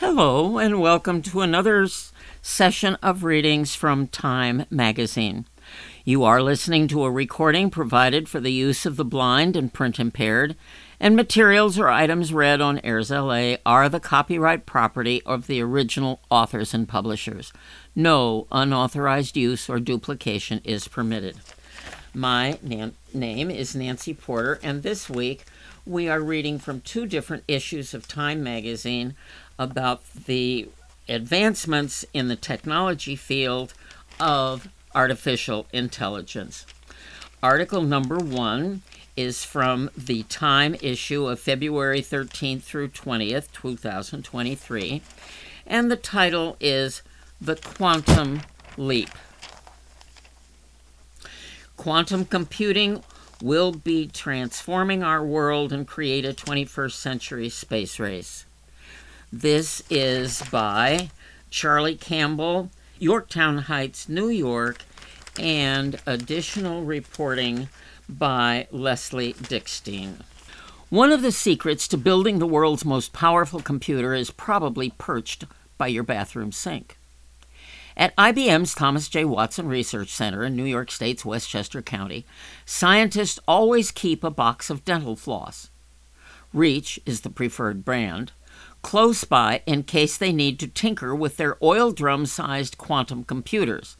Hello, and welcome to another session of readings from Time magazine. You are listening to a recording provided for the use of the blind and print impaired, and materials or items read on Airs LA are the copyright property of the original authors and publishers. No unauthorized use or duplication is permitted. My name is Nancy Porter, and this week we are reading from two different issues of Time magazine about the advancements in the technology field of artificial intelligence. Article number one is from the Time issue of February 13th through 20th, 2023, and the title is The Quantum Leap. Quantum computing will be transforming our world and create a 21st century space race. This is by Charlie Campbell, Yorktown Heights, New York, and additional reporting by Leslie Dickstein. One of the secrets to building the world's most powerful computer is probably perched by your bathroom sink. At IBM's Thomas J. Watson Research Center in New York State's Westchester County, scientists always keep a box of dental floss. Reach is the preferred brand, close by in case they need to tinker with their oil drum sized quantum computers,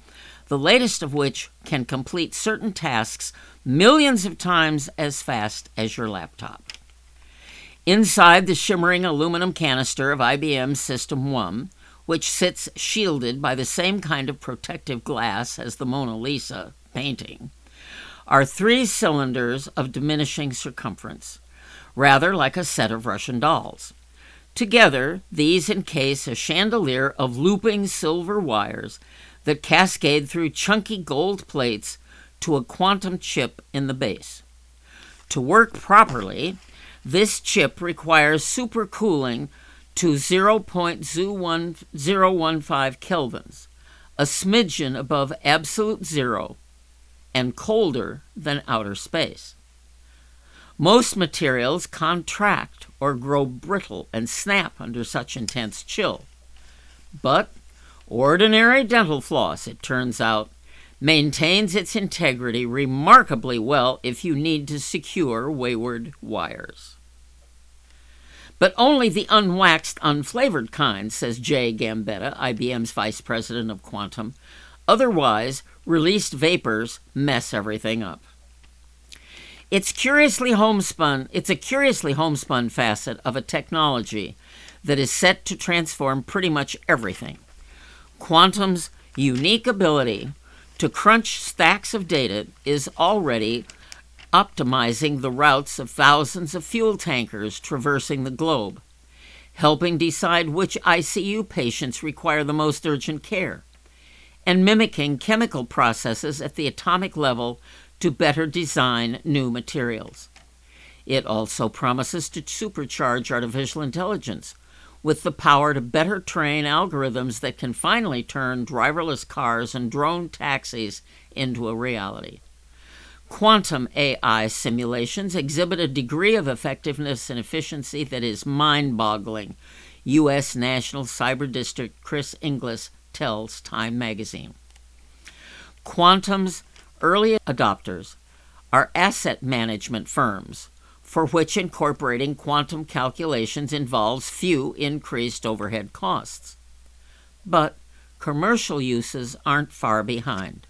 the latest of which can complete certain tasks millions of times as fast as your laptop. Inside the shimmering aluminum canister of IBM System 1, which sits shielded by the same kind of protective glass as the Mona Lisa painting, are three cylinders of diminishing circumference, rather like a set of Russian dolls. Together, these encase a chandelier of looping silver wires that cascade through chunky gold plates to a quantum chip in the base. To work properly, this chip requires supercooling to 0.015 kelvins, a smidgen above absolute zero, and colder than outer space. Most materials contract or grow brittle and snap under such intense chill. But ordinary dental floss, it turns out, maintains its integrity remarkably well if you need to secure wayward wires. But only the unwaxed, unflavored kind, says Jay Gambetta, IBM's vice president of quantum. Otherwise, released vapors mess everything up. It's curiously homespun, it's a curiously homespun facet of a technology that is set to transform pretty much everything. Quantum's unique ability to crunch stacks of data is already optimizing the routes of thousands of fuel tankers traversing the globe, helping decide which ICU patients require the most urgent care, and mimicking chemical processes at the atomic level to better design new materials. It also promises to supercharge artificial intelligence with the power to better train algorithms that can finally turn driverless cars and drone taxis into a reality. Quantum AI simulations exhibit a degree of effectiveness and efficiency that is mind boggling, U.S. National Cyber District Chris Inglis tells Time magazine. Quantum's early adopters are asset management firms, for which incorporating quantum calculations involves few increased overhead costs. But commercial uses aren't far behind.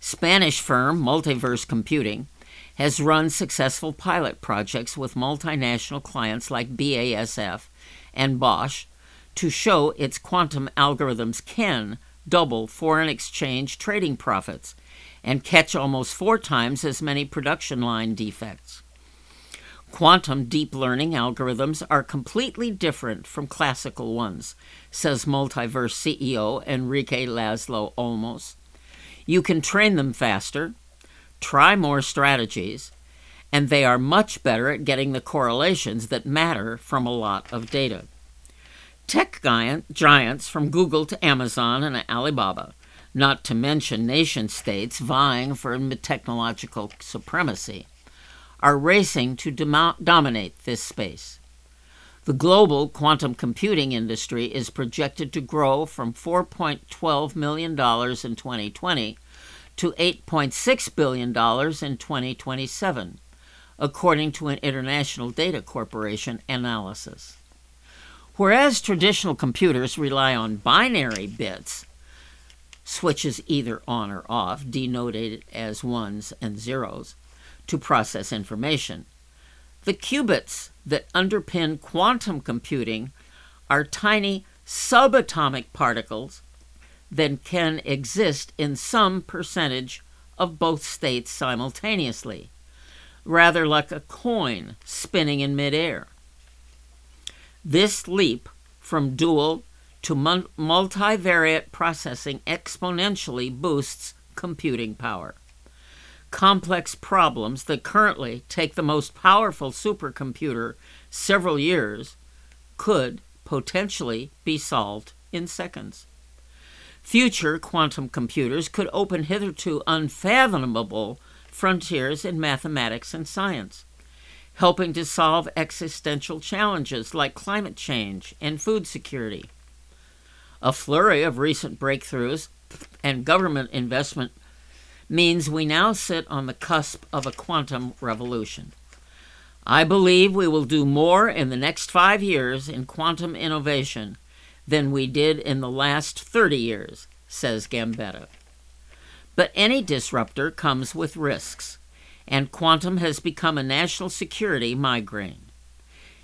Spanish firm Multiverse Computing has run successful pilot projects with multinational clients like BASF and Bosch to show its quantum algorithms can double foreign exchange trading profits and catch almost four times as many production line defects. Quantum deep learning algorithms are completely different from classical ones, says Multiverse CEO Enrique Lizaso Olmos. You can train them faster, try more strategies, and they are much better at getting the correlations that matter from a lot of data. Tech giants from Google to Amazon and Alibaba, not to mention nation states vying for technological supremacy, are racing to dom- dominate this space. The global quantum computing industry is projected to grow from $4.12 million in 2020 to $8.6 billion in 2027, according to an International Data Corporation analysis. Whereas traditional computers rely on binary bits, switches either on or off, denoted as ones and zeros, to process information, the qubits that underpin quantum computing are tiny subatomic particles that can exist in some percentage of both states simultaneously, rather like a coin spinning in midair. This leap from dual to multivariate processing exponentially boosts computing power. Complex problems that currently take the most powerful supercomputer several years could potentially be solved in seconds. Future quantum computers could open hitherto unfathomable frontiers in mathematics and science helping to solve existential challenges like climate change and food security. A flurry of recent breakthroughs and government investment means we now sit on the cusp of a quantum revolution. I believe we will do more in the next five years in quantum innovation than we did in the last 30 years, says Gambetta. But any disruptor comes with risks and quantum has become a national security migraine.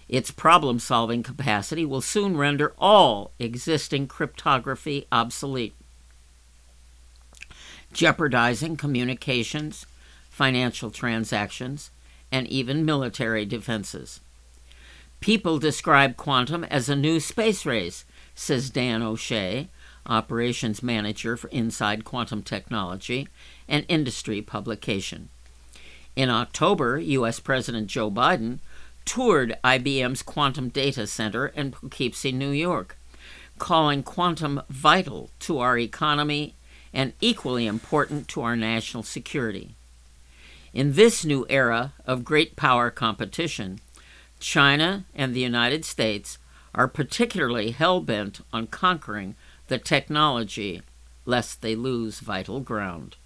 Its problem solving capacity will soon render all existing cryptography obsolete, jeopardizing communications, financial transactions, and even military defenses. People describe quantum as a new space race, says Dan O'Shea, operations manager for Inside Quantum Technology, an industry publication. In October, U.S. President Joe Biden toured IBM's Quantum Data Center in Poughkeepsie, New York, calling quantum vital to our economy and equally important to our national security. In this new era of great power competition, China and the United States are particularly hell bent on conquering the technology lest they lose vital ground.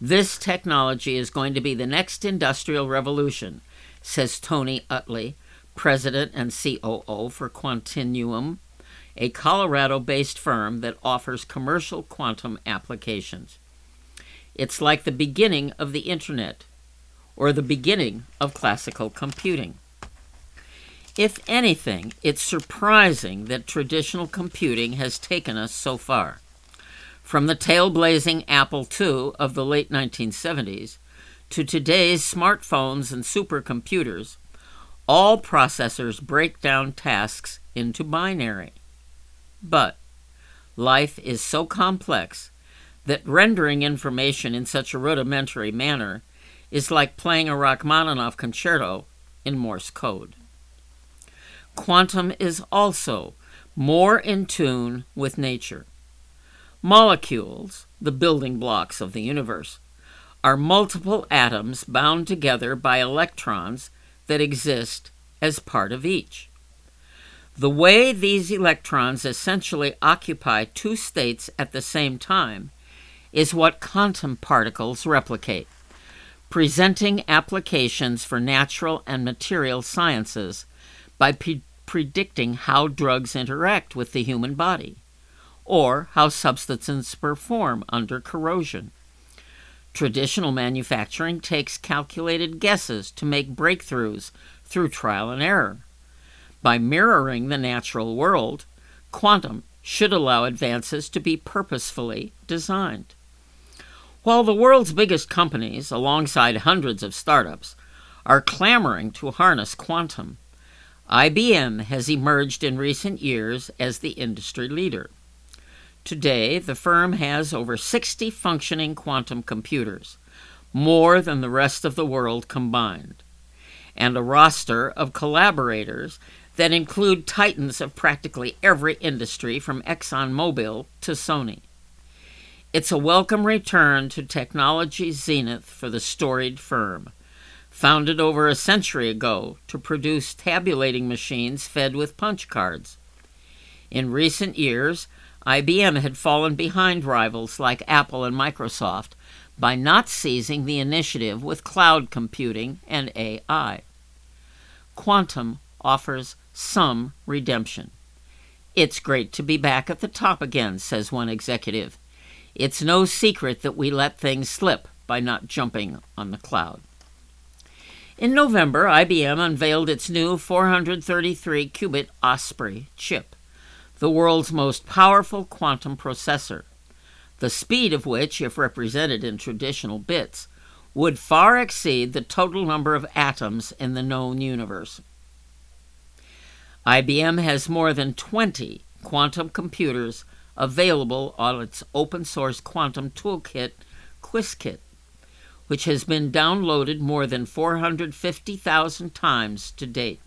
This technology is going to be the next industrial revolution, says Tony Uttley, president and COO for Quantinuum, a Colorado based firm that offers commercial quantum applications. It's like the beginning of the Internet, or the beginning of classical computing. If anything, it's surprising that traditional computing has taken us so far. From the tail-blazing Apple II of the late 1970s to today's smartphones and supercomputers, all processors break down tasks into binary. But life is so complex that rendering information in such a rudimentary manner is like playing a Rachmaninoff concerto in Morse code. Quantum is also more in tune with nature. Molecules, the building blocks of the universe, are multiple atoms bound together by electrons that exist as part of each. The way these electrons essentially occupy two states at the same time is what quantum particles replicate, presenting applications for natural and material sciences by pre- predicting how drugs interact with the human body or how substances perform under corrosion. Traditional manufacturing takes calculated guesses to make breakthroughs through trial and error. By mirroring the natural world, quantum should allow advances to be purposefully designed. While the world's biggest companies, alongside hundreds of startups, are clamoring to harness quantum, IBM has emerged in recent years as the industry leader. Today, the firm has over 60 functioning quantum computers, more than the rest of the world combined, and a roster of collaborators that include titans of practically every industry from ExxonMobil to Sony. It's a welcome return to technology zenith for the storied firm, founded over a century ago to produce tabulating machines fed with punch cards. In recent years, IBM had fallen behind rivals like Apple and Microsoft by not seizing the initiative with cloud computing and AI. Quantum offers some redemption. It's great to be back at the top again, says one executive. It's no secret that we let things slip by not jumping on the cloud. In November, IBM unveiled its new 433 qubit Osprey chip, the world's most powerful quantum processor, the speed of which, if represented in traditional bits, would far exceed the total number of atoms in the known universe. IBM has more than 20 quantum computers available on its open source quantum toolkit, Qiskit, which has been downloaded more than 450,000 times to date.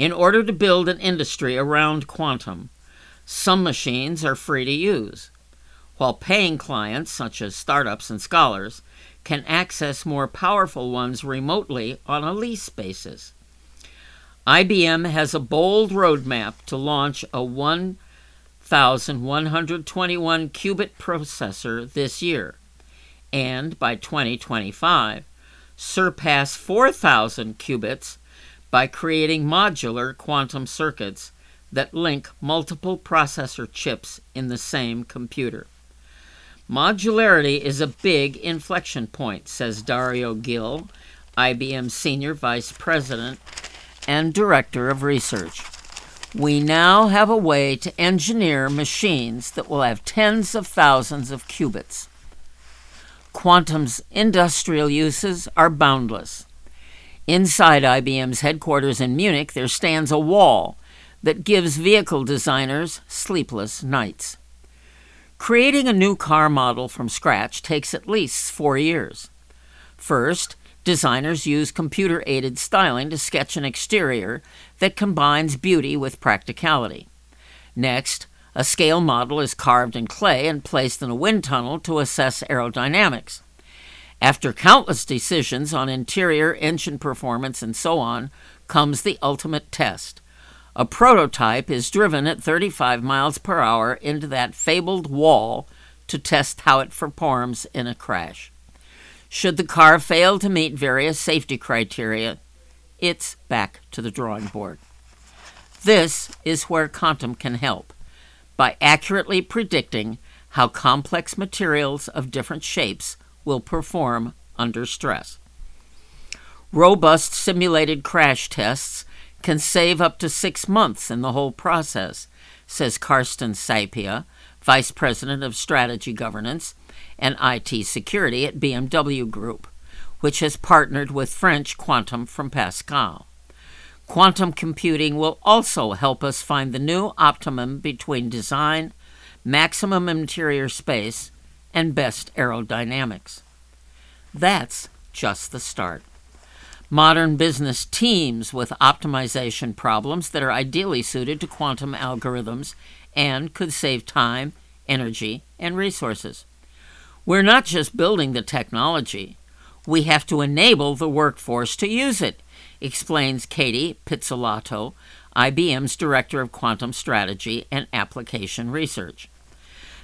In order to build an industry around quantum, some machines are free to use, while paying clients, such as startups and scholars, can access more powerful ones remotely on a lease basis. IBM has a bold roadmap to launch a 1,121 qubit processor this year, and by 2025, surpass 4,000 qubits by creating modular quantum circuits that link multiple processor chips in the same computer. Modularity is a big inflection point, says Dario Gil, IBM Senior Vice President and Director of Research. We now have a way to engineer machines that will have tens of thousands of qubits. Quantum's industrial uses are boundless. Inside IBM's headquarters in Munich, there stands a wall that gives vehicle designers sleepless nights. Creating a new car model from scratch takes at least four years. First, Designers use computer aided styling to sketch an exterior that combines beauty with practicality. Next, a scale model is carved in clay and placed in a wind tunnel to assess aerodynamics. After countless decisions on interior, engine performance, and so on, comes the ultimate test. A prototype is driven at 35 miles per hour into that fabled wall to test how it performs in a crash. Should the car fail to meet various safety criteria, it's back to the drawing board. This is where quantum can help by accurately predicting how complex materials of different shapes will perform under stress. Robust simulated crash tests can save up to six months in the whole process, says Karsten Sapia, Vice President of Strategy Governance and IT security at BMW Group, which has partnered with French Quantum from Pasqal. Quantum computing will also help us find the new optimum between design, maximum interior space, and best aerodynamics. That's just the start. Modern business teams with optimization problems that are ideally suited to quantum algorithms and could save time, energy, and resources. We're not just building the technology, we have to enable the workforce to use it, explains Katie Pizzolato, IBM's Director of Quantum Strategy and Application Research.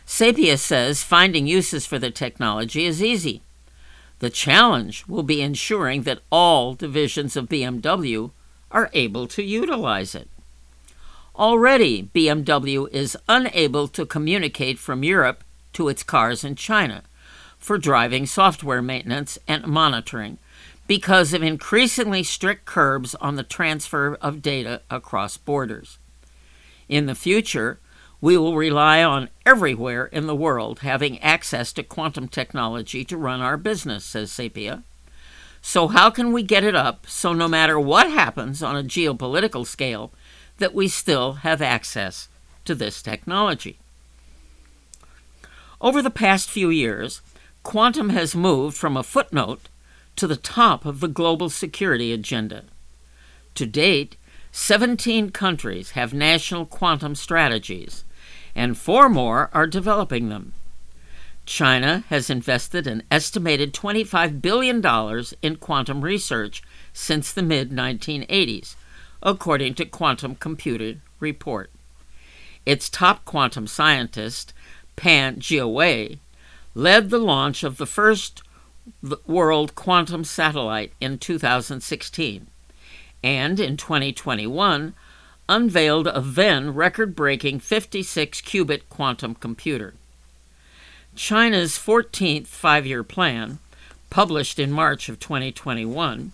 Sapia says finding uses for the technology is easy. The challenge will be ensuring that all divisions of BMW are able to utilize it. Already, BMW is unable to communicate from Europe to its cars in China for driving software maintenance and monitoring because of increasingly strict curbs on the transfer of data across borders. In the future, we will rely on everywhere in the world having access to quantum technology to run our business, says Sapia. So, how can we get it up so no matter what happens on a geopolitical scale, that we still have access to this technology? Over the past few years, quantum has moved from a footnote to the top of the global security agenda. To date, 17 countries have national quantum strategies, and four more are developing them. China has invested an estimated $25 billion in quantum research since the mid 1980s, according to Quantum Computing Report. Its top quantum scientist, Pan Jianwei, led the launch of the first world quantum satellite in 2016, and in 2021 unveiled a then record breaking 56 qubit quantum computer. China's 14th five year plan, published in March of 2021,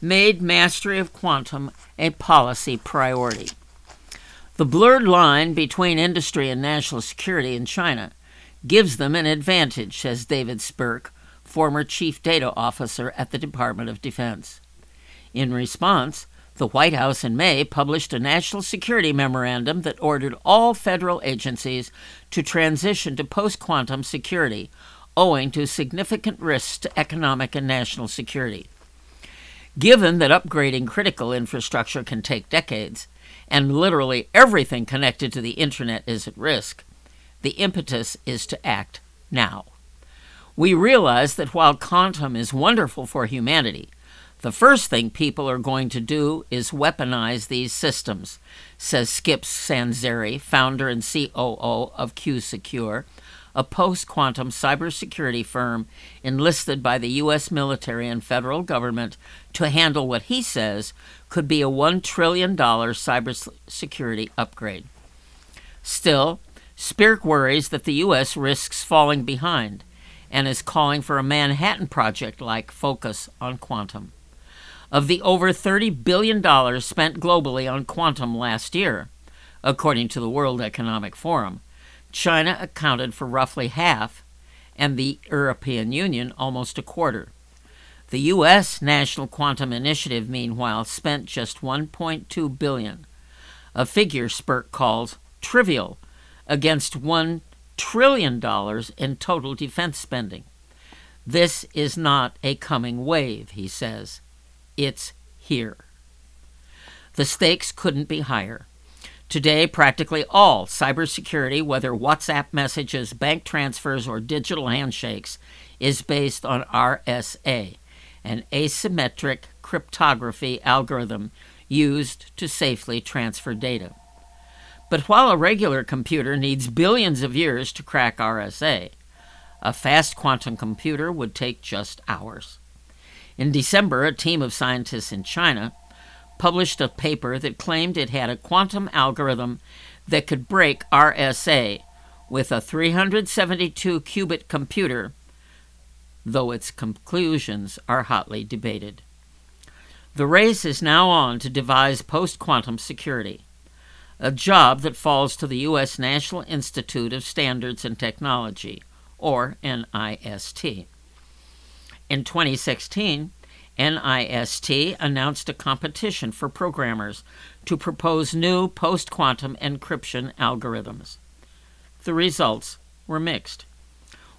made mastery of quantum a policy priority. The blurred line between industry and national security in China gives them an advantage, says David Spirk, former chief data officer at the Department of Defense. In response, the White House in May published a national security memorandum that ordered all federal agencies to transition to post quantum security, owing to significant risks to economic and national security. Given that upgrading critical infrastructure can take decades, and literally everything connected to the Internet is at risk, the impetus is to act now. We realize that while quantum is wonderful for humanity, the first thing people are going to do is weaponize these systems, says Skip Sanzeri, founder and COO of QuSecure, a post quantum cybersecurity firm enlisted by the U.S. military and federal government to handle what he says could be a $1 trillion cybersecurity upgrade. Still, Spirk worries that the U.S. risks falling behind and is calling for a Manhattan Project like focus on quantum. Of the over $30 billion spent globally on quantum last year, according to the World Economic Forum, China accounted for roughly half, and the European Union almost a quarter. The U.S. National Quantum Initiative, meanwhile, spent just 1.2 billion, a figure Spirk calls trivial, against one trillion dollars in total defense spending. This is not a coming wave, he says. It's here. The stakes couldn't be higher. Today, practically all cybersecurity, whether WhatsApp messages, bank transfers, or digital handshakes, is based on RSA, an asymmetric cryptography algorithm used to safely transfer data. But while a regular computer needs billions of years to crack RSA, a fast quantum computer would take just hours. In December, a team of scientists in China published a paper that claimed it had a quantum algorithm that could break RSA with a 372 qubit computer, though its conclusions are hotly debated. The race is now on to devise post quantum security, a job that falls to the U.S. National Institute of Standards and Technology, or NIST. In 2016, NIST announced a competition for programmers to propose new post quantum encryption algorithms. The results were mixed.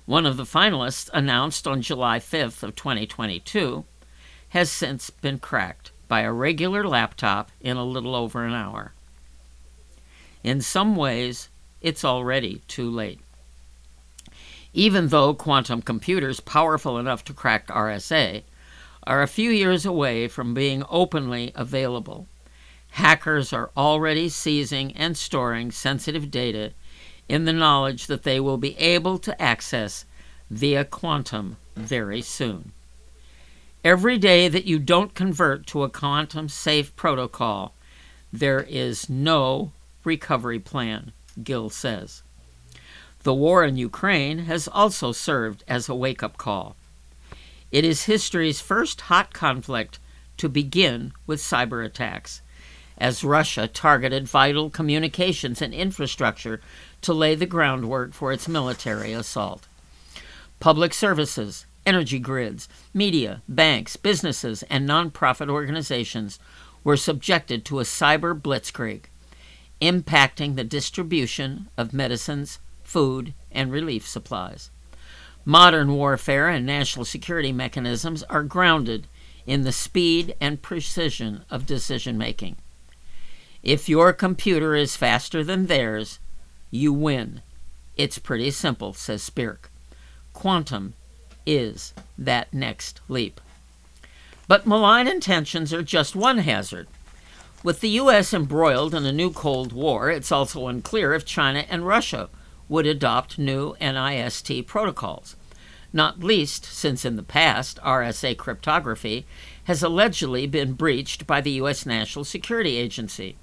One of the finalists, announced on July 5th of 2022, has since been cracked by a regular laptop in a little over an hour. In some ways, it's already too late. Even though quantum computers powerful enough to crack RSA are a few years away from being openly available. Hackers are already seizing and storing sensitive data in the knowledge that they will be able to access via quantum very soon. Every day that you don't convert to a quantum safe protocol, there is no recovery plan, Gil says. The war in Ukraine has also served as a wake up call. It is history's first hot conflict to begin with cyber attacks, as Russia targeted vital communications and infrastructure to lay the groundwork for its military assault. Public services, energy grids, media, banks, businesses, and nonprofit organizations were subjected to a cyber blitzkrieg, impacting the distribution of medicines, food, and relief supplies. Modern warfare and national security mechanisms are grounded in the speed and precision of decision making. If your computer is faster than theirs, you win. It's pretty simple, says Spirk. Quantum is that next leap. But malign intentions are just one hazard. With the U.S. embroiled in a new Cold War, it's also unclear if China and Russia would adopt new NIST protocols, not least since in the past RSA cryptography has allegedly been breached by the U.S. National Security Agency.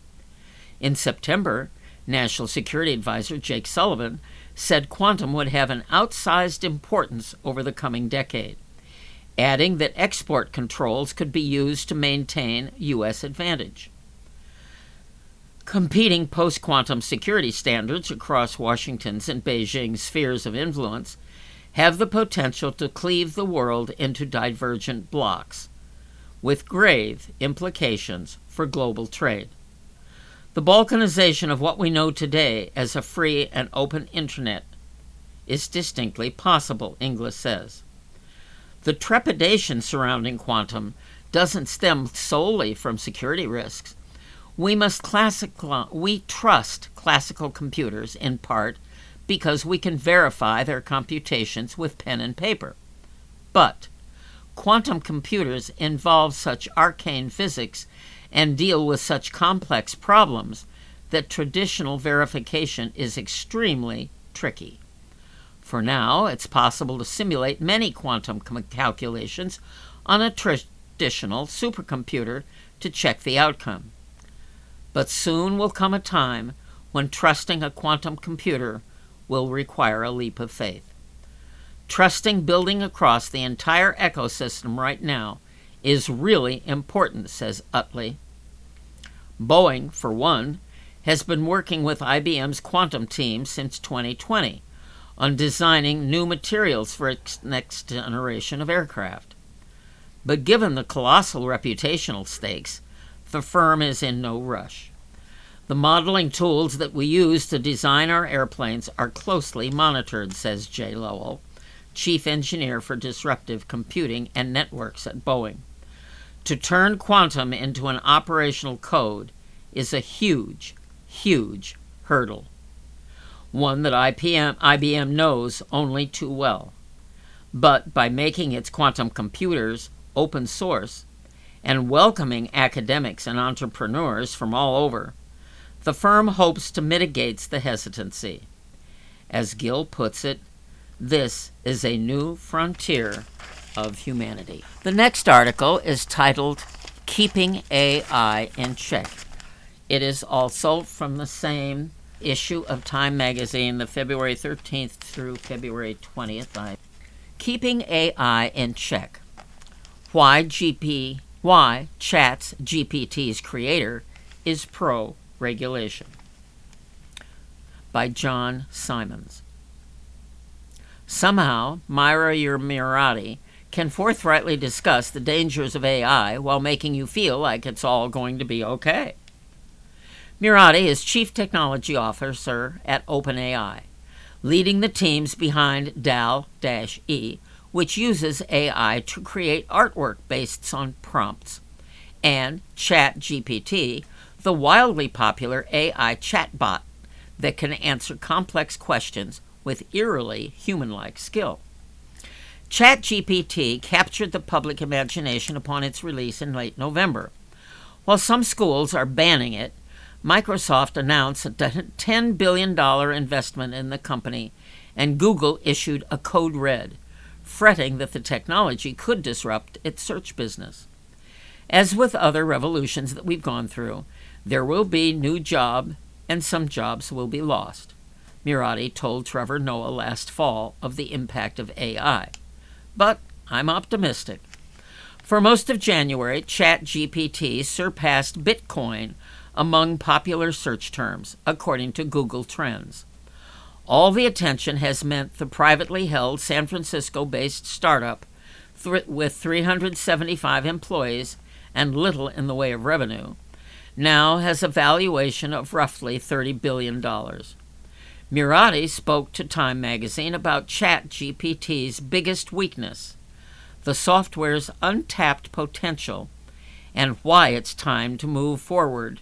In September, National Security Advisor Jake Sullivan said quantum would have an outsized importance over the coming decade, adding that export controls could be used to maintain U.S. advantage. Competing post quantum security standards across Washington's and Beijing's spheres of influence have the potential to cleave the world into divergent blocks, with grave implications for global trade. The balkanization of what we know today as a free and open internet is distinctly possible, Inglis says. The trepidation surrounding quantum doesn't stem solely from security risks we must classical, we trust classical computers in part because we can verify their computations with pen and paper. But quantum computers involve such arcane physics and deal with such complex problems that traditional verification is extremely tricky. For now, it's possible to simulate many quantum calculations on a traditional supercomputer to check the outcome. But soon will come a time when trusting a quantum computer will require a leap of faith. Trusting building across the entire ecosystem right now is really important, says Uttley. Boeing, for one, has been working with IBM's quantum team since 2020 on designing new materials for its next generation of aircraft. But given the colossal reputational stakes, the firm is in no rush. The modeling tools that we use to design our airplanes are closely monitored, says Jay Lowell, Chief Engineer for Disruptive Computing and Networks at Boeing. To turn quantum into an operational code is a huge, huge hurdle. One that IBM, IBM knows only too well. But by making its quantum computers open source, and welcoming academics and entrepreneurs from all over, the firm hopes to mitigate the hesitancy. As Gil puts it, this is a new frontier of humanity. The next article is titled Keeping AI in Check. It is also from the same issue of Time magazine, the February 13th through February 20th. I, Keeping AI in Check. Why GP why Chat's GPT's creator is pro regulation by John Simons. Somehow, Mira Murati can forthrightly discuss the dangers of AI while making you feel like it's all going to be okay. Murati is Chief Technology Officer at OpenAI, leading the teams behind DAL E, which uses AI to create artwork based on prompts, and ChatGPT, the wildly popular AI chatbot that can answer complex questions with eerily human like skill. ChatGPT captured the public imagination upon its release in late November. While some schools are banning it, Microsoft announced a $10 billion investment in the company, and Google issued a code red fretting that the technology could disrupt its search business. As with other revolutions that we've gone through, there will be new job and some jobs will be lost. Murati told Trevor Noah last fall of the impact of AI. But I'm optimistic. For most of January, ChatGPT surpassed Bitcoin among popular search terms, according to Google Trends. All the attention has meant the privately held San Francisco based startup th- with 375 employees and little in the way of revenue now has a valuation of roughly $30 billion. Murati spoke to Time magazine about ChatGPT's biggest weakness, the software's untapped potential, and why it's time to move forward,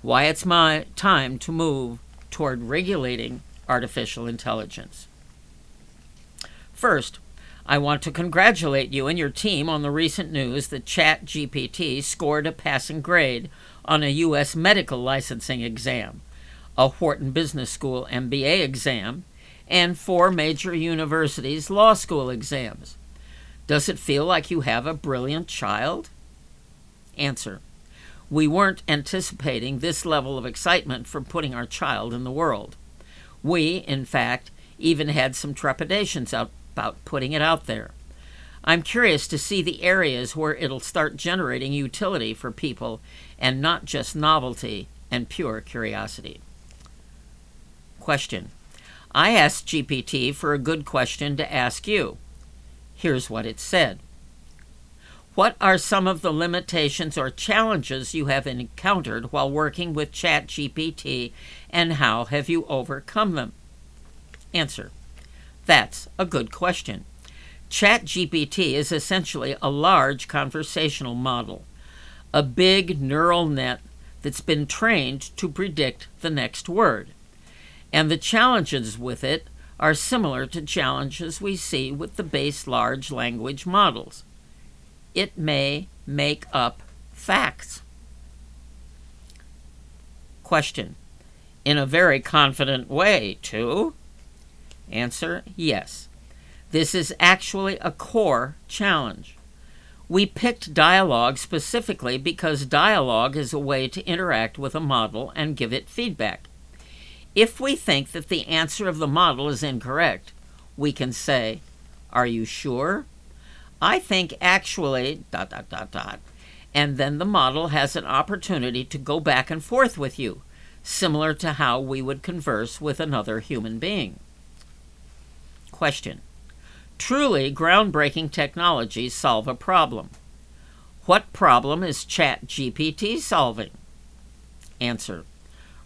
why it's my time to move toward regulating artificial intelligence. First, I want to congratulate you and your team on the recent news that ChatGPT scored a passing grade on a U.S. medical licensing exam, a Wharton Business School MBA exam, and four major universities' law school exams. Does it feel like you have a brilliant child? Answer. We weren't anticipating this level of excitement for putting our child in the world. We, in fact, even had some trepidations about putting it out there. I'm curious to see the areas where it'll start generating utility for people and not just novelty and pure curiosity. Question I asked GPT for a good question to ask you. Here's what it said What are some of the limitations or challenges you have encountered while working with ChatGPT, and how have you overcome them? Answer That's a good question. ChatGPT is essentially a large conversational model, a big neural net that's been trained to predict the next word. And the challenges with it are similar to challenges we see with the base large language models. It may make up facts. Question. In a very confident way, too? Answer Yes. This is actually a core challenge. We picked dialogue specifically because dialogue is a way to interact with a model and give it feedback. If we think that the answer of the model is incorrect, we can say, Are you sure? I think actually, dot, dot, dot, dot. And then the model has an opportunity to go back and forth with you, similar to how we would converse with another human being. Question Truly groundbreaking technologies solve a problem. What problem is ChatGPT solving? Answer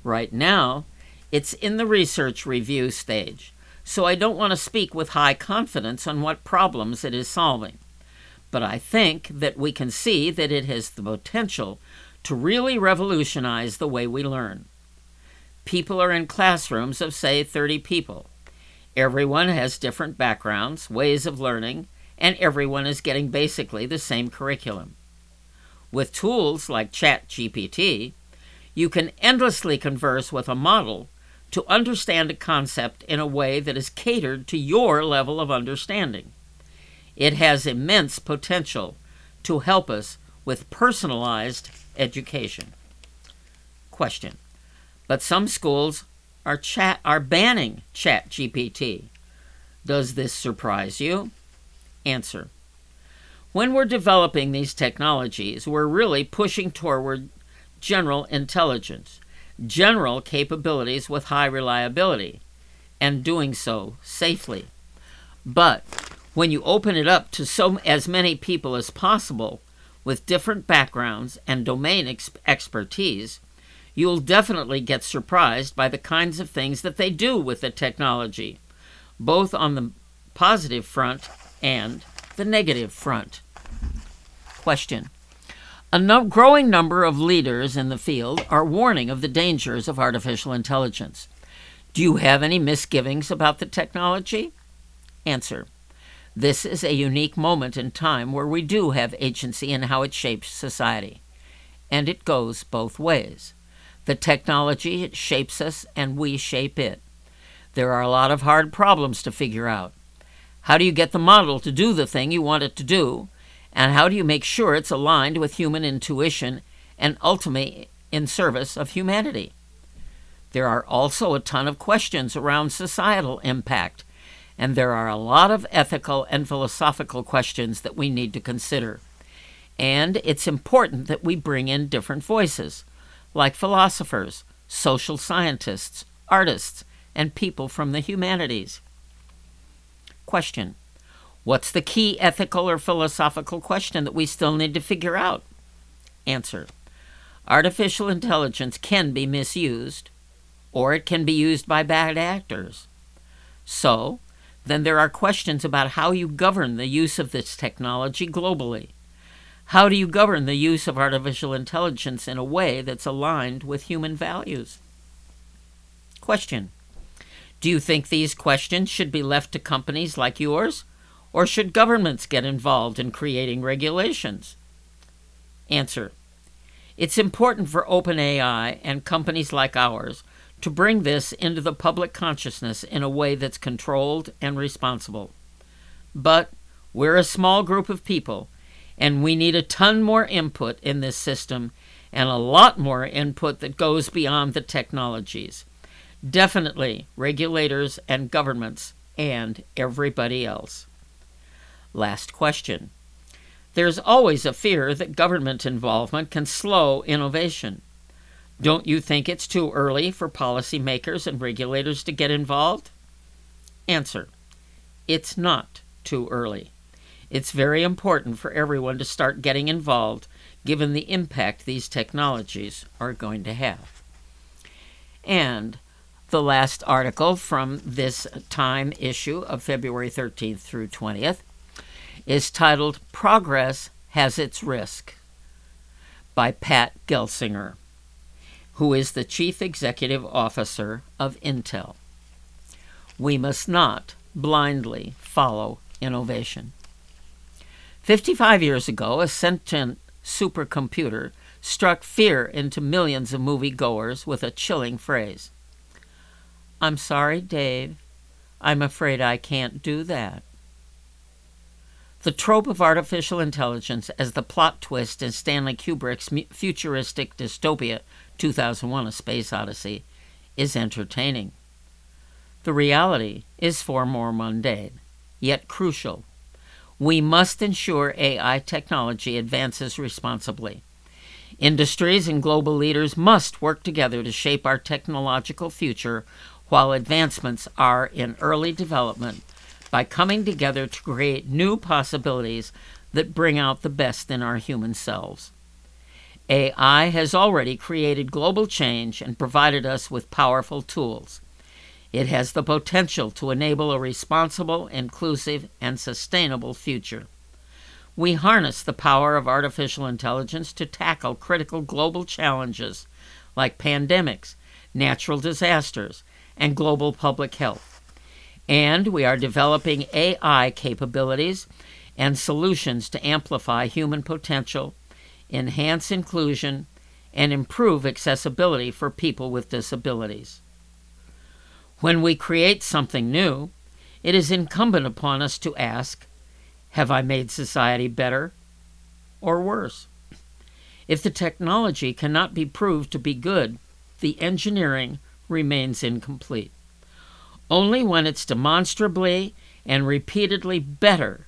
Right now, it's in the research review stage, so I don't want to speak with high confidence on what problems it is solving. But I think that we can see that it has the potential to really revolutionize the way we learn. People are in classrooms of, say, 30 people. Everyone has different backgrounds, ways of learning, and everyone is getting basically the same curriculum. With tools like ChatGPT, you can endlessly converse with a model to understand a concept in a way that is catered to your level of understanding. It has immense potential to help us with personalized education. Question. But some schools are chat are banning chat GPT. Does this surprise you? Answer. When we're developing these technologies, we're really pushing toward general intelligence general capabilities with high reliability and doing so safely. But when you open it up to so as many people as possible with different backgrounds and domain ex- expertise, you'll definitely get surprised by the kinds of things that they do with the technology, both on the positive front and the negative front. Question a no- growing number of leaders in the field are warning of the dangers of artificial intelligence. Do you have any misgivings about the technology? Answer. This is a unique moment in time where we do have agency in how it shapes society. And it goes both ways. The technology shapes us, and we shape it. There are a lot of hard problems to figure out. How do you get the model to do the thing you want it to do? And how do you make sure it's aligned with human intuition and ultimately in service of humanity? There are also a ton of questions around societal impact, and there are a lot of ethical and philosophical questions that we need to consider. And it's important that we bring in different voices, like philosophers, social scientists, artists, and people from the humanities. Question What's the key ethical or philosophical question that we still need to figure out? Answer Artificial intelligence can be misused, or it can be used by bad actors. So, then there are questions about how you govern the use of this technology globally. How do you govern the use of artificial intelligence in a way that's aligned with human values? Question Do you think these questions should be left to companies like yours? Or should governments get involved in creating regulations? Answer. It's important for OpenAI and companies like ours to bring this into the public consciousness in a way that's controlled and responsible. But we're a small group of people, and we need a ton more input in this system and a lot more input that goes beyond the technologies. Definitely regulators and governments and everybody else. Last question. There's always a fear that government involvement can slow innovation. Don't you think it's too early for policymakers and regulators to get involved? Answer. It's not too early. It's very important for everyone to start getting involved given the impact these technologies are going to have. And the last article from this Time issue of February 13th through 20th is titled Progress Has Its Risk by Pat Gelsinger, who is the Chief Executive Officer of Intel. We must not blindly follow innovation. 55 years ago, a sentient supercomputer struck fear into millions of moviegoers with a chilling phrase I'm sorry, Dave. I'm afraid I can't do that. The trope of artificial intelligence as the plot twist in Stanley Kubrick's futuristic dystopia 2001 A Space Odyssey is entertaining. The reality is far more mundane, yet crucial. We must ensure AI technology advances responsibly. Industries and global leaders must work together to shape our technological future while advancements are in early development by coming together to create new possibilities that bring out the best in our human selves. AI has already created global change and provided us with powerful tools. It has the potential to enable a responsible, inclusive, and sustainable future. We harness the power of artificial intelligence to tackle critical global challenges like pandemics, natural disasters, and global public health and we are developing AI capabilities and solutions to amplify human potential, enhance inclusion, and improve accessibility for people with disabilities. When we create something new, it is incumbent upon us to ask Have I made society better or worse? If the technology cannot be proved to be good, the engineering remains incomplete. Only when it's demonstrably and repeatedly better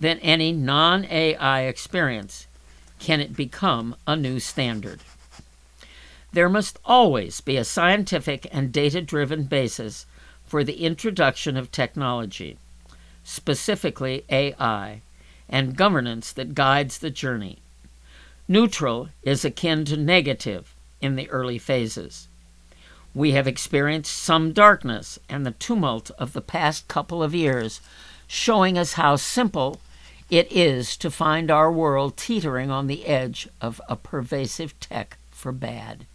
than any non AI experience can it become a new standard. There must always be a scientific and data driven basis for the introduction of technology, specifically AI, and governance that guides the journey. Neutral is akin to negative in the early phases. We have experienced some darkness and the tumult of the past couple of years, showing us how simple it is to find our world teetering on the edge of a pervasive tech for bad.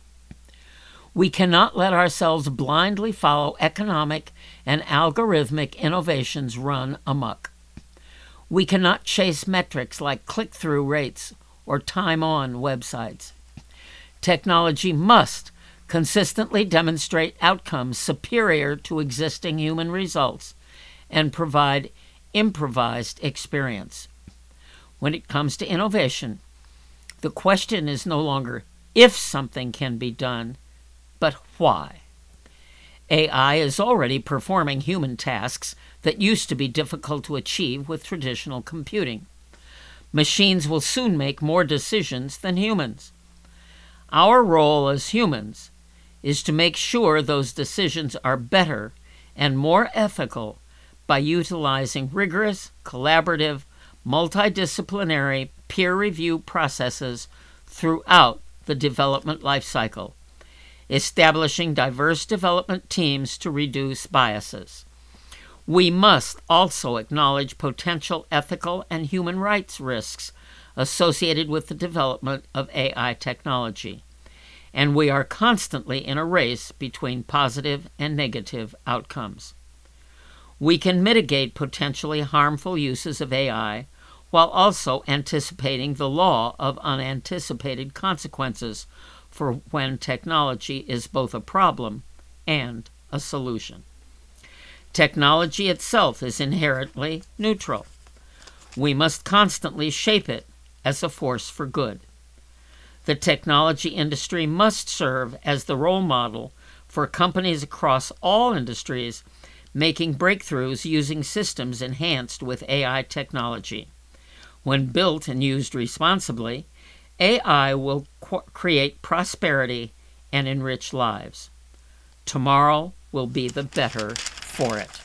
We cannot let ourselves blindly follow economic and algorithmic innovations run amok. We cannot chase metrics like click through rates or time on websites. Technology must consistently demonstrate outcomes superior to existing human results, and provide improvised experience. When it comes to innovation, the question is no longer if something can be done, but why. AI is already performing human tasks that used to be difficult to achieve with traditional computing. Machines will soon make more decisions than humans. Our role as humans is to make sure those decisions are better and more ethical by utilizing rigorous, collaborative, multidisciplinary peer review processes throughout the development lifecycle, establishing diverse development teams to reduce biases. We must also acknowledge potential ethical and human rights risks associated with the development of AI technology. And we are constantly in a race between positive and negative outcomes. We can mitigate potentially harmful uses of AI while also anticipating the law of unanticipated consequences for when technology is both a problem and a solution. Technology itself is inherently neutral. We must constantly shape it as a force for good. The technology industry must serve as the role model for companies across all industries making breakthroughs using systems enhanced with AI technology. When built and used responsibly, AI will qu- create prosperity and enrich lives. Tomorrow will be the better for it.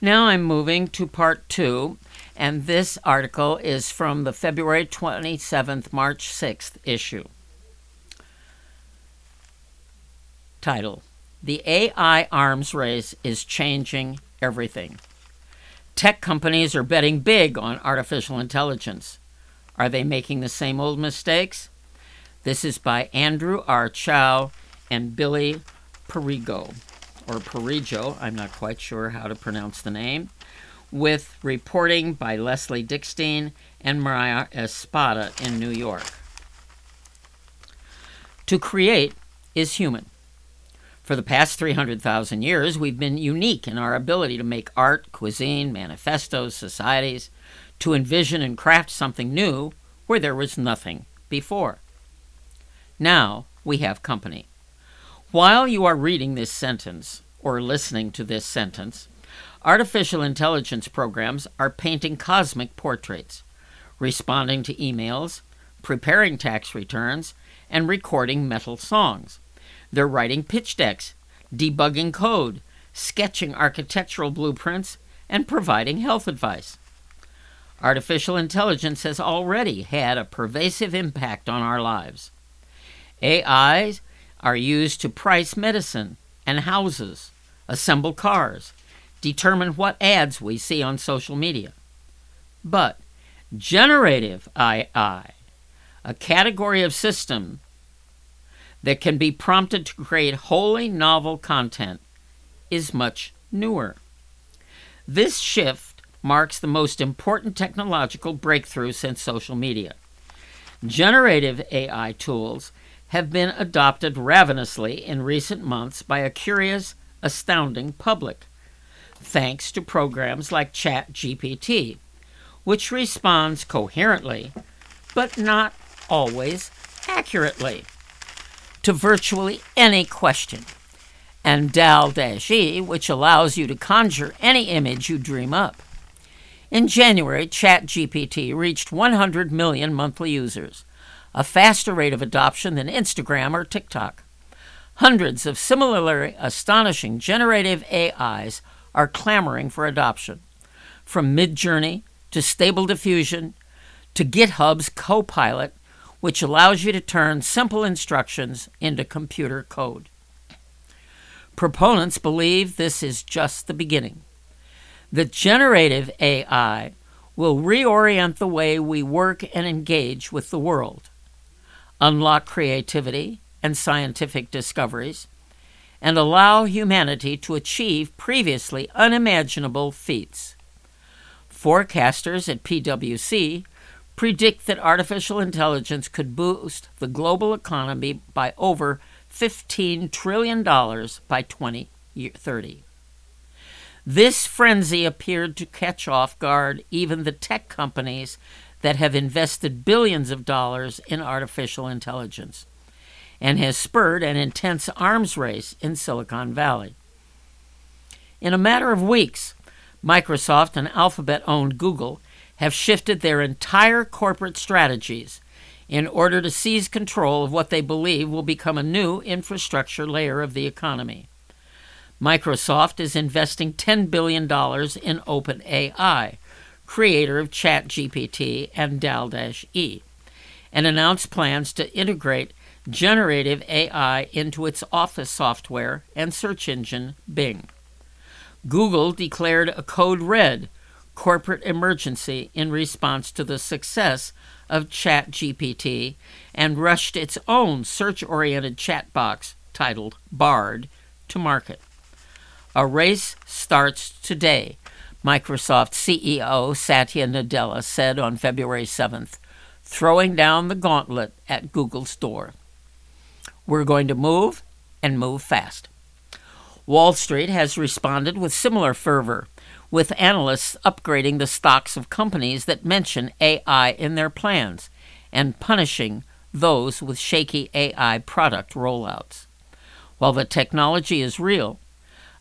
Now I'm moving to part two, and this article is from the February 27th, March 6th issue. Title The AI arms race is changing everything. Tech companies are betting big on artificial intelligence. Are they making the same old mistakes? This is by Andrew R. Chow and Billie Perrigo, or Perrigo, I'm not quite sure how to pronounce the name, with reporting by Leslie Dickstein and Mariah Espada in New York. To create is human. For the past 300,000 years, we've been unique in our ability to make art, cuisine, manifestos, societies, to envision and craft something new where there was nothing before. Now we have company. While you are reading this sentence, or listening to this sentence, artificial intelligence programs are painting cosmic portraits, responding to emails, preparing tax returns, and recording metal songs. They're writing pitch decks, debugging code, sketching architectural blueprints, and providing health advice. Artificial intelligence has already had a pervasive impact on our lives. AIs are used to price medicine and houses, assemble cars, determine what ads we see on social media. But generative AI, a category of system that can be prompted to create wholly novel content is much newer. This shift marks the most important technological breakthrough since social media. Generative AI tools have been adopted ravenously in recent months by a curious, astounding public, thanks to programs like ChatGPT, which responds coherently, but not always accurately to virtually any question, and DALL-E, which allows you to conjure any image you dream up. In January, ChatGPT reached 100 million monthly users, a faster rate of adoption than Instagram or TikTok. Hundreds of similarly astonishing generative AIs are clamoring for adoption, from Midjourney to Stable Diffusion to GitHub's Copilot which allows you to turn simple instructions into computer code. Proponents believe this is just the beginning. The generative AI will reorient the way we work and engage with the world, unlock creativity and scientific discoveries, and allow humanity to achieve previously unimaginable feats. Forecasters at PwC predict that artificial intelligence could boost the global economy by over $15 trillion by 2030. This frenzy appeared to catch off guard even the tech companies that have invested billions of dollars in artificial intelligence and has spurred an intense arms race in Silicon Valley. In a matter of weeks, Microsoft and Alphabet owned Google have shifted their entire corporate strategies in order to seize control of what they believe will become a new infrastructure layer of the economy. Microsoft is investing $10 billion in OpenAI, creator of ChatGPT and DALL-E, and announced plans to integrate generative AI into its office software and search engine Bing. Google declared a code red corporate emergency in response to the success of ChatGPT and rushed its own search oriented chat box titled Bard to market. A race starts today, Microsoft CEO Satya Nadella said on February 7th, throwing down the gauntlet at Google's door. We're going to move and move fast. Wall Street has responded with similar fervor, with analysts upgrading the stocks of companies that mention AI in their plans and punishing those with shaky AI product rollouts. While the technology is real,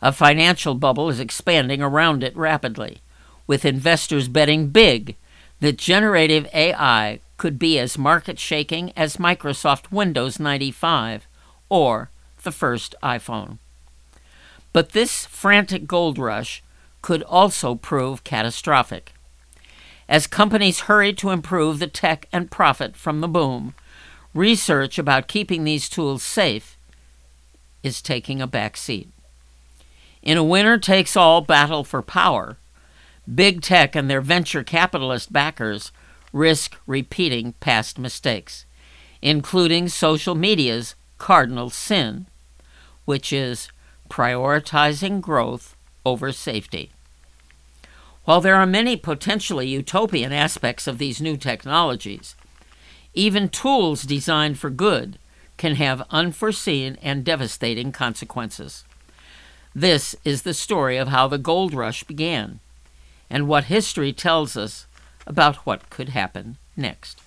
a financial bubble is expanding around it rapidly, with investors betting big that generative AI could be as market shaking as Microsoft Windows 95 or the first iPhone. But this frantic gold rush could also prove catastrophic. As companies hurry to improve the tech and profit from the boom, research about keeping these tools safe is taking a back seat. In a winner takes all battle for power, big tech and their venture capitalist backers risk repeating past mistakes, including social media's cardinal sin, which is prioritizing growth over safety. While there are many potentially utopian aspects of these new technologies, even tools designed for good can have unforeseen and devastating consequences. This is the story of how the gold rush began and what history tells us about what could happen next.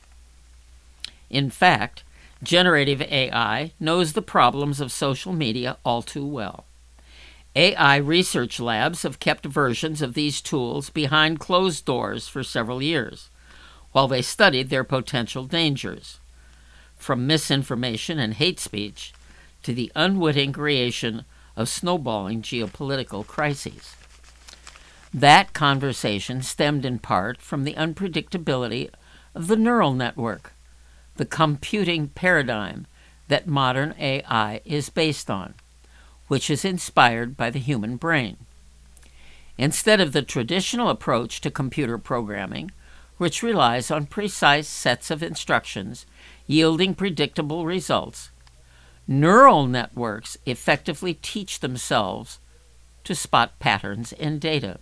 In fact, generative AI knows the problems of social media all too well. AI research labs have kept versions of these tools behind closed doors for several years while they studied their potential dangers, from misinformation and hate speech to the unwitting creation of snowballing geopolitical crises. That conversation stemmed in part from the unpredictability of the neural network, the computing paradigm that modern AI is based on which is inspired by the human brain. Instead of the traditional approach to computer programming, which relies on precise sets of instructions yielding predictable results, neural networks effectively teach themselves to spot patterns in data.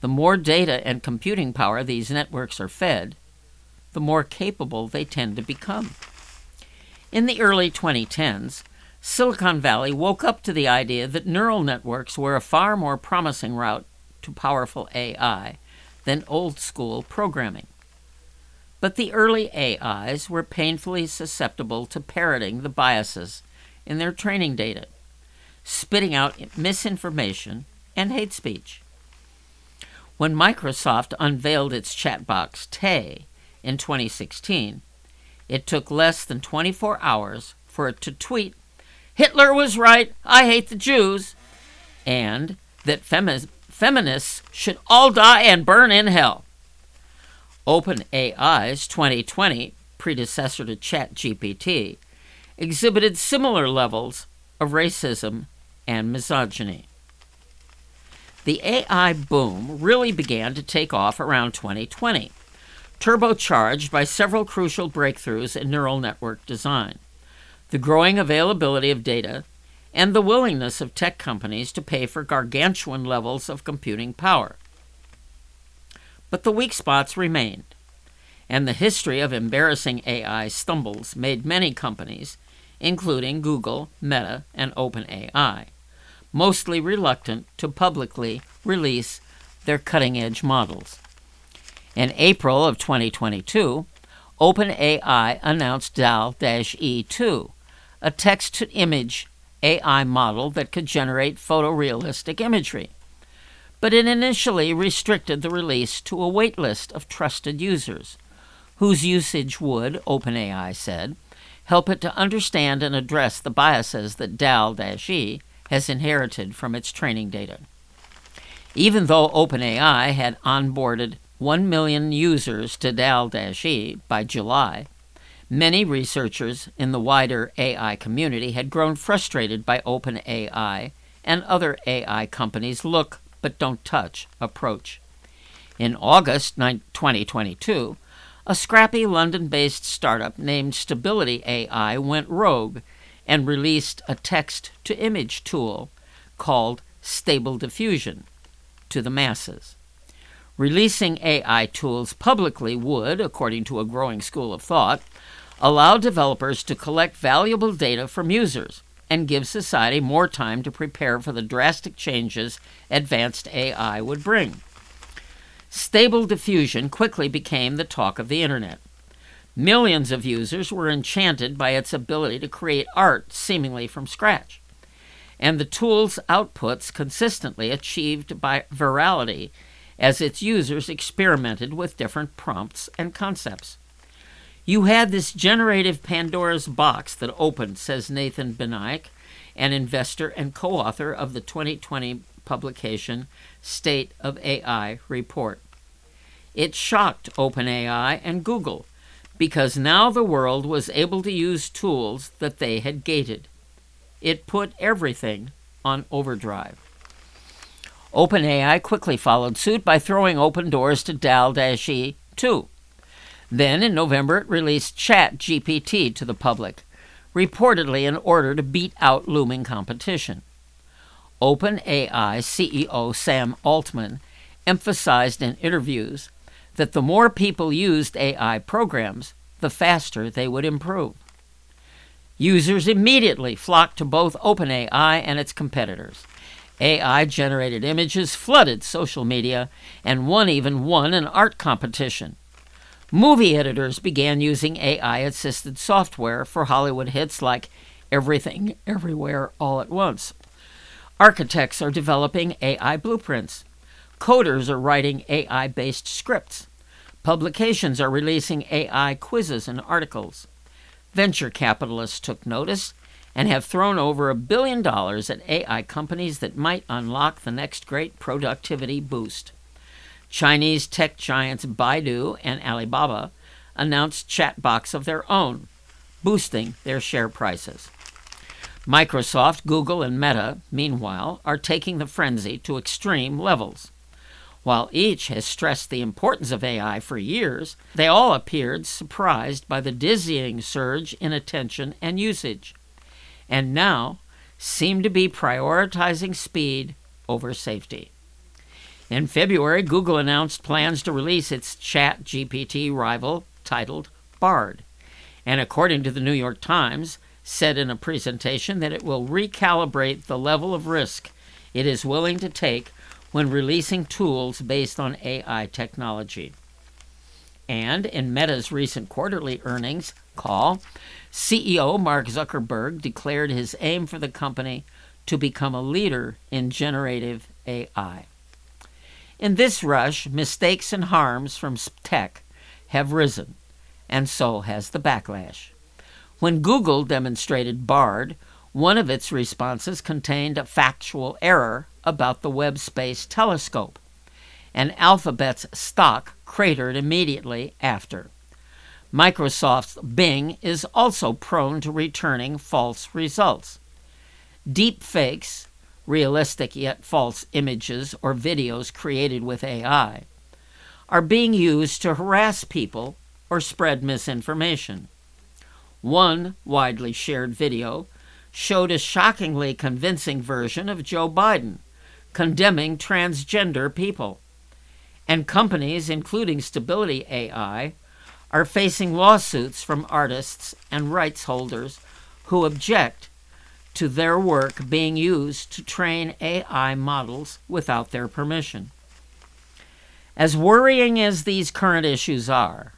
The more data and computing power these networks are fed, the more capable they tend to become. In the early 2010s, Silicon Valley woke up to the idea that neural networks were a far more promising route to powerful AI than old school programming. But the early AIs were painfully susceptible to parroting the biases in their training data, spitting out misinformation and hate speech. When Microsoft unveiled its chatbox Tay in 2016, it took less than 24 hours for it to tweet Hitler was right, I hate the Jews, and that femi- feminists should all die and burn in hell. OpenAI's 2020 predecessor to ChatGPT exhibited similar levels of racism and misogyny. The AI boom really began to take off around 2020, turbocharged by several crucial breakthroughs in neural network design the growing availability of data, and the willingness of tech companies to pay for gargantuan levels of computing power. But the weak spots remained, and the history of embarrassing AI stumbles made many companies, including Google, Meta, and OpenAI, mostly reluctant to publicly release their cutting edge models. In April of 2022, OpenAI announced DAL E 2, a text to image AI model that could generate photorealistic imagery. But it initially restricted the release to a waitlist of trusted users, whose usage would, OpenAI said, help it to understand and address the biases that DAL E has inherited from its training data. Even though OpenAI had onboarded 1 million users to DAL E by July, Many researchers in the wider AI community had grown frustrated by OpenAI and other AI companies' look but don't touch approach. In August 2022, a scrappy London based startup named Stability AI went rogue and released a text to image tool called Stable Diffusion to the masses. Releasing AI tools publicly would, according to a growing school of thought, allow developers to collect valuable data from users and give society more time to prepare for the drastic changes advanced AI would bring. Stable diffusion quickly became the talk of the internet. Millions of users were enchanted by its ability to create art seemingly from scratch. And the tool's outputs consistently achieved by virality as its users experimented with different prompts and concepts. You had this generative Pandora's box that opened, says Nathan Benaich, an investor and co author of the 2020 publication State of AI report. It shocked OpenAI and Google because now the world was able to use tools that they had gated. It put everything on overdrive. OpenAI quickly followed suit by throwing open doors to DALL-E 2. Then in November it released ChatGPT to the public, reportedly in order to beat out looming competition. OpenAI CEO Sam Altman emphasized in interviews that the more people used AI programs, the faster they would improve. Users immediately flocked to both OpenAI and its competitors. AI generated images flooded social media, and one even won an art competition. Movie editors began using AI assisted software for Hollywood hits like Everything, Everywhere, All at Once. Architects are developing AI blueprints. Coders are writing AI based scripts. Publications are releasing AI quizzes and articles. Venture capitalists took notice and have thrown over a billion dollars at AI companies that might unlock the next great productivity boost. Chinese tech giants Baidu and Alibaba announced chatbots of their own, boosting their share prices. Microsoft, Google, and Meta, meanwhile, are taking the frenzy to extreme levels. While each has stressed the importance of AI for years, they all appeared surprised by the dizzying surge in attention and usage, and now seem to be prioritizing speed over safety. In February, Google announced plans to release its Chat GPT rival titled Bard, and according to the New York Times, said in a presentation that it will recalibrate the level of risk it is willing to take when releasing tools based on AI technology. And in Meta's recent quarterly earnings call, CEO Mark Zuckerberg declared his aim for the company to become a leader in generative AI. In this rush, mistakes and harms from tech have risen, and so has the backlash. When Google demonstrated BARD, one of its responses contained a factual error about the Webb Space Telescope, and Alphabet's stock cratered immediately after. Microsoft's Bing is also prone to returning false results. Deep fakes, realistic yet false images or videos created with AI, are being used to harass people or spread misinformation. One widely shared video showed a shockingly convincing version of Joe Biden condemning transgender people. And companies, including Stability AI, are facing lawsuits from artists and rights holders who object to their work being used to train AI models without their permission. As worrying as these current issues are,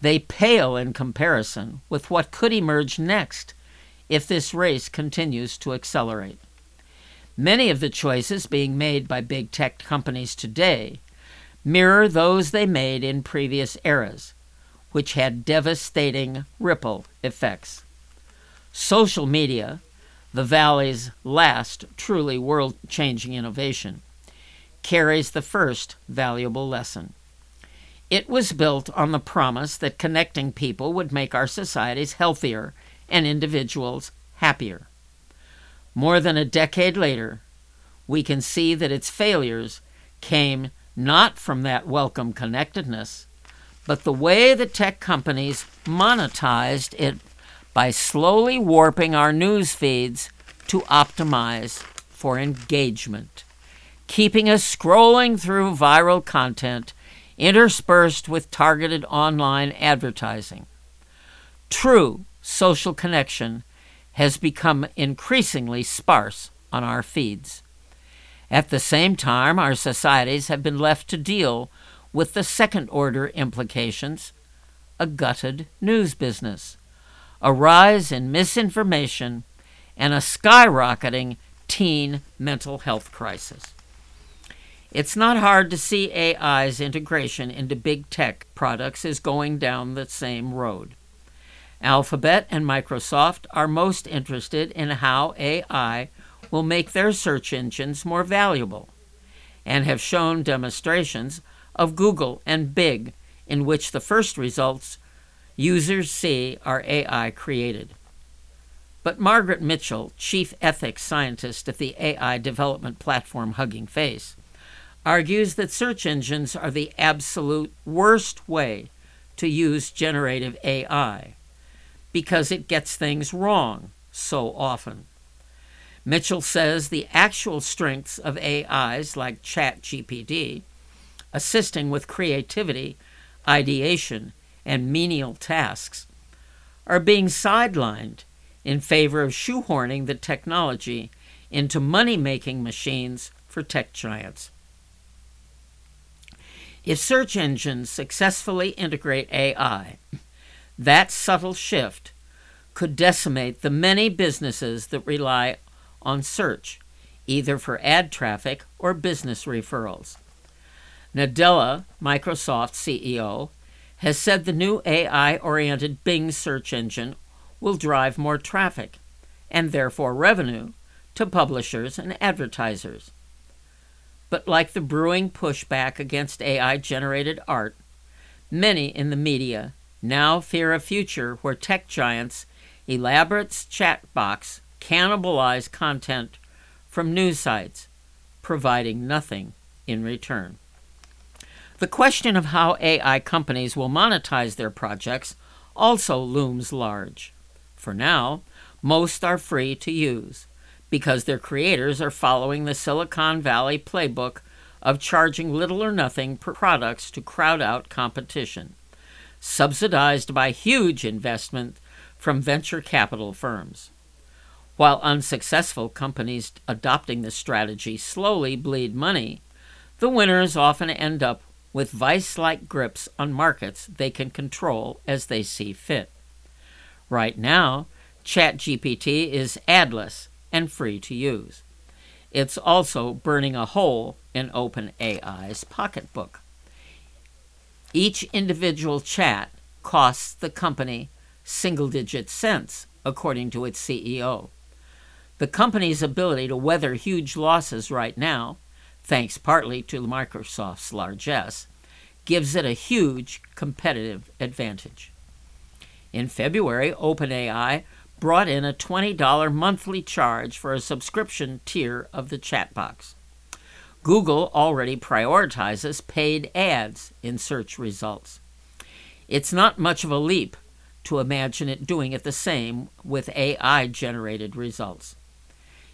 they pale in comparison with what could emerge next if this race continues to accelerate. Many of the choices being made by big tech companies today mirror those they made in previous eras, which had devastating ripple effects. Social media, the Valley's last truly world changing innovation, carries the first valuable lesson. It was built on the promise that connecting people would make our societies healthier and individuals happier. More than a decade later, we can see that its failures came not from that welcome connectedness, but the way the tech companies monetized it by slowly warping our news feeds to optimize for engagement, keeping us scrolling through viral content interspersed with targeted online advertising. True social connection has become increasingly sparse on our feeds. At the same time, our societies have been left to deal with the second order implications a gutted news business, a rise in misinformation, and a skyrocketing teen mental health crisis. It's not hard to see AI's integration into big tech products is going down the same road. Alphabet and Microsoft are most interested in how AI will make their search engines more valuable and have shown demonstrations of Google and Bing in which the first results users see are AI created. But Margaret Mitchell, chief ethics scientist at the AI development platform Hugging Face, argues that search engines are the absolute worst way to use generative AI because it gets things wrong so often. Mitchell says the actual strengths of AIs like ChatGPT, assisting with creativity, ideation, and menial tasks, are being sidelined in favor of shoehorning the technology into money making machines for tech giants. If search engines successfully integrate AI, that subtle shift could decimate the many businesses that rely on search, either for ad traffic or business referrals. Nadella, Microsoft CEO, has said the new AI oriented Bing search engine will drive more traffic and therefore revenue to publishers and advertisers. But like the brewing pushback against AI generated art, many in the media now fear a future where tech giants' elaborate chat box cannibalize content from news sites, providing nothing in return. The question of how AI companies will monetize their projects also looms large. For now, most are free to use because their creators are following the Silicon Valley playbook of charging little or nothing per products to crowd out competition, subsidized by huge investment from venture capital firms. While unsuccessful companies adopting this strategy slowly bleed money, the winners often end up with vice like grips on markets they can control as they see fit. Right now, ChatGPT is adless and free to use. It's also burning a hole in OpenAI's pocketbook. Each individual chat costs the company single digit cents, according to its CEO. The company's ability to weather huge losses right now, thanks partly to Microsoft's largesse, gives it a huge competitive advantage. In February, OpenAI brought in a $20 monthly charge for a subscription tier of the chat box. Google already prioritizes paid ads in search results. It's not much of a leap to imagine it doing it the same with AI generated results.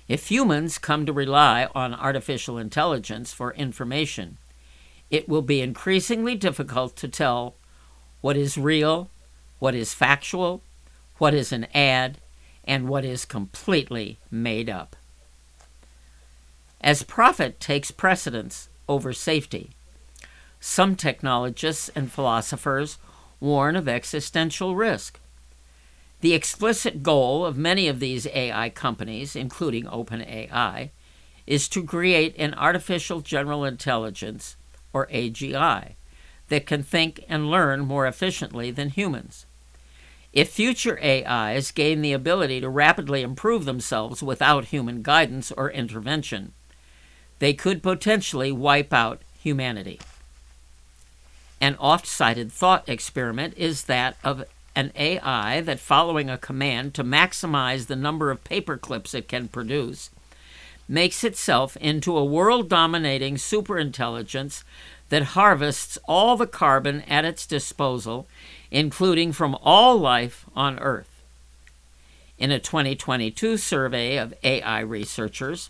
If humans come to rely on artificial intelligence for information, it will be increasingly difficult to tell what is real, what is factual, what is an ad, and what is completely made up. As profit takes precedence over safety, some technologists and philosophers warn of existential risk. The explicit goal of many of these AI companies, including OpenAI, is to create an artificial general intelligence, or AGI, that can think and learn more efficiently than humans. If future AIs gain the ability to rapidly improve themselves without human guidance or intervention, they could potentially wipe out humanity. An oft cited thought experiment is that of an AI that, following a command to maximize the number of paper clips it can produce, makes itself into a world dominating superintelligence that harvests all the carbon at its disposal, including from all life on Earth. In a 2022 survey of AI researchers,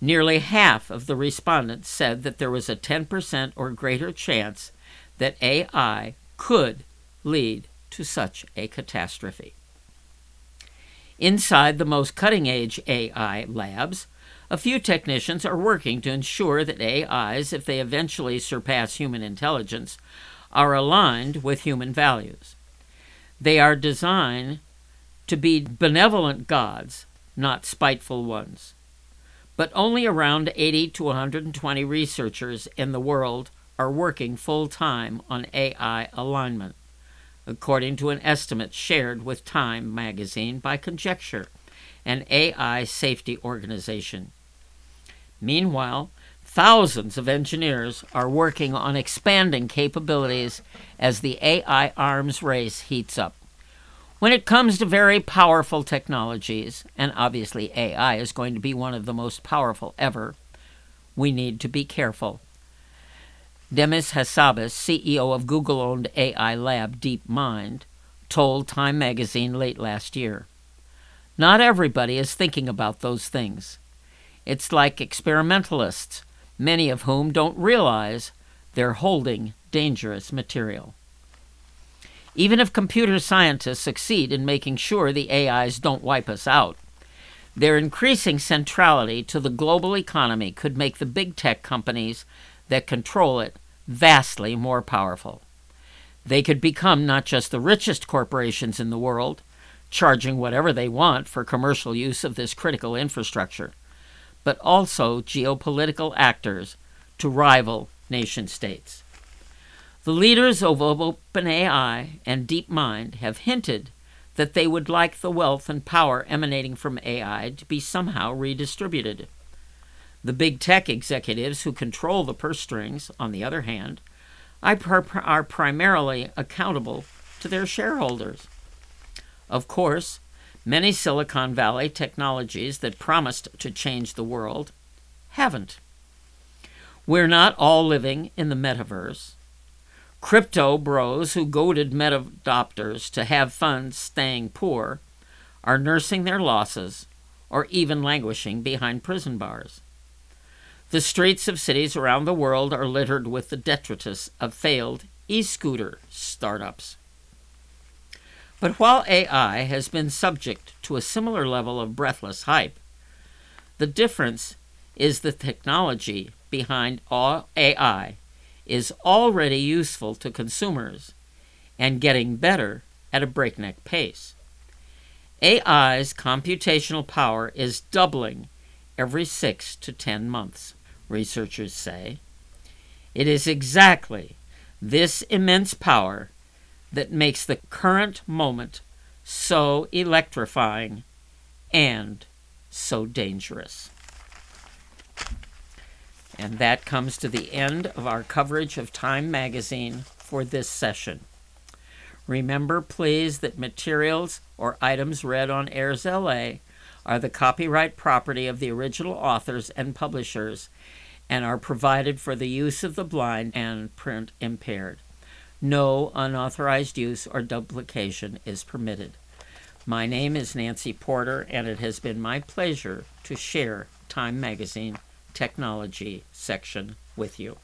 nearly half of the respondents said that there was a 10% or greater chance that AI could lead to such a catastrophe. Inside the most cutting edge AI labs, a few technicians are working to ensure that AIs, if they eventually surpass human intelligence, are aligned with human values. They are designed to be benevolent gods, not spiteful ones. But only around 80 to 120 researchers in the world are working full time on AI alignment, according to an estimate shared with Time magazine by Conjecture, an AI safety organization. Meanwhile, thousands of engineers are working on expanding capabilities as the AI arms race heats up. When it comes to very powerful technologies, and obviously AI is going to be one of the most powerful ever, we need to be careful. Demis Hassabis, CEO of Google owned AI lab DeepMind, told Time magazine late last year. Not everybody is thinking about those things. It's like experimentalists, many of whom don't realize they're holding dangerous material. Even if computer scientists succeed in making sure the AIs don't wipe us out, their increasing centrality to the global economy could make the big tech companies that control it vastly more powerful. They could become not just the richest corporations in the world, charging whatever they want for commercial use of this critical infrastructure, but also geopolitical actors to rival nation states. The leaders of OpenAI and DeepMind have hinted that they would like the wealth and power emanating from AI to be somehow redistributed. The big tech executives who control the purse strings, on the other hand, are primarily accountable to their shareholders. Of course, many Silicon Valley technologies that promised to change the world haven't. We're not all living in the metaverse. Crypto bros who goaded meta adopters to have fun staying poor are nursing their losses or even languishing behind prison bars. The streets of cities around the world are littered with the detritus of failed e scooter startups. But while AI has been subject to a similar level of breathless hype, the difference is the technology behind all AI is already useful to consumers and getting better at a breakneck pace. AI's computational power is doubling every six to ten months researchers say. It is exactly this immense power that makes the current moment so electrifying and so dangerous. And that comes to the end of our coverage of Time magazine for this session. Remember, please, that materials or items read on Airs LA are the copyright property of the original authors and publishers and are provided for the use of the blind and print impaired. No unauthorized use or duplication is permitted. My name is Nancy Porter, and it has been my pleasure to share Time Magazine Technology section with you.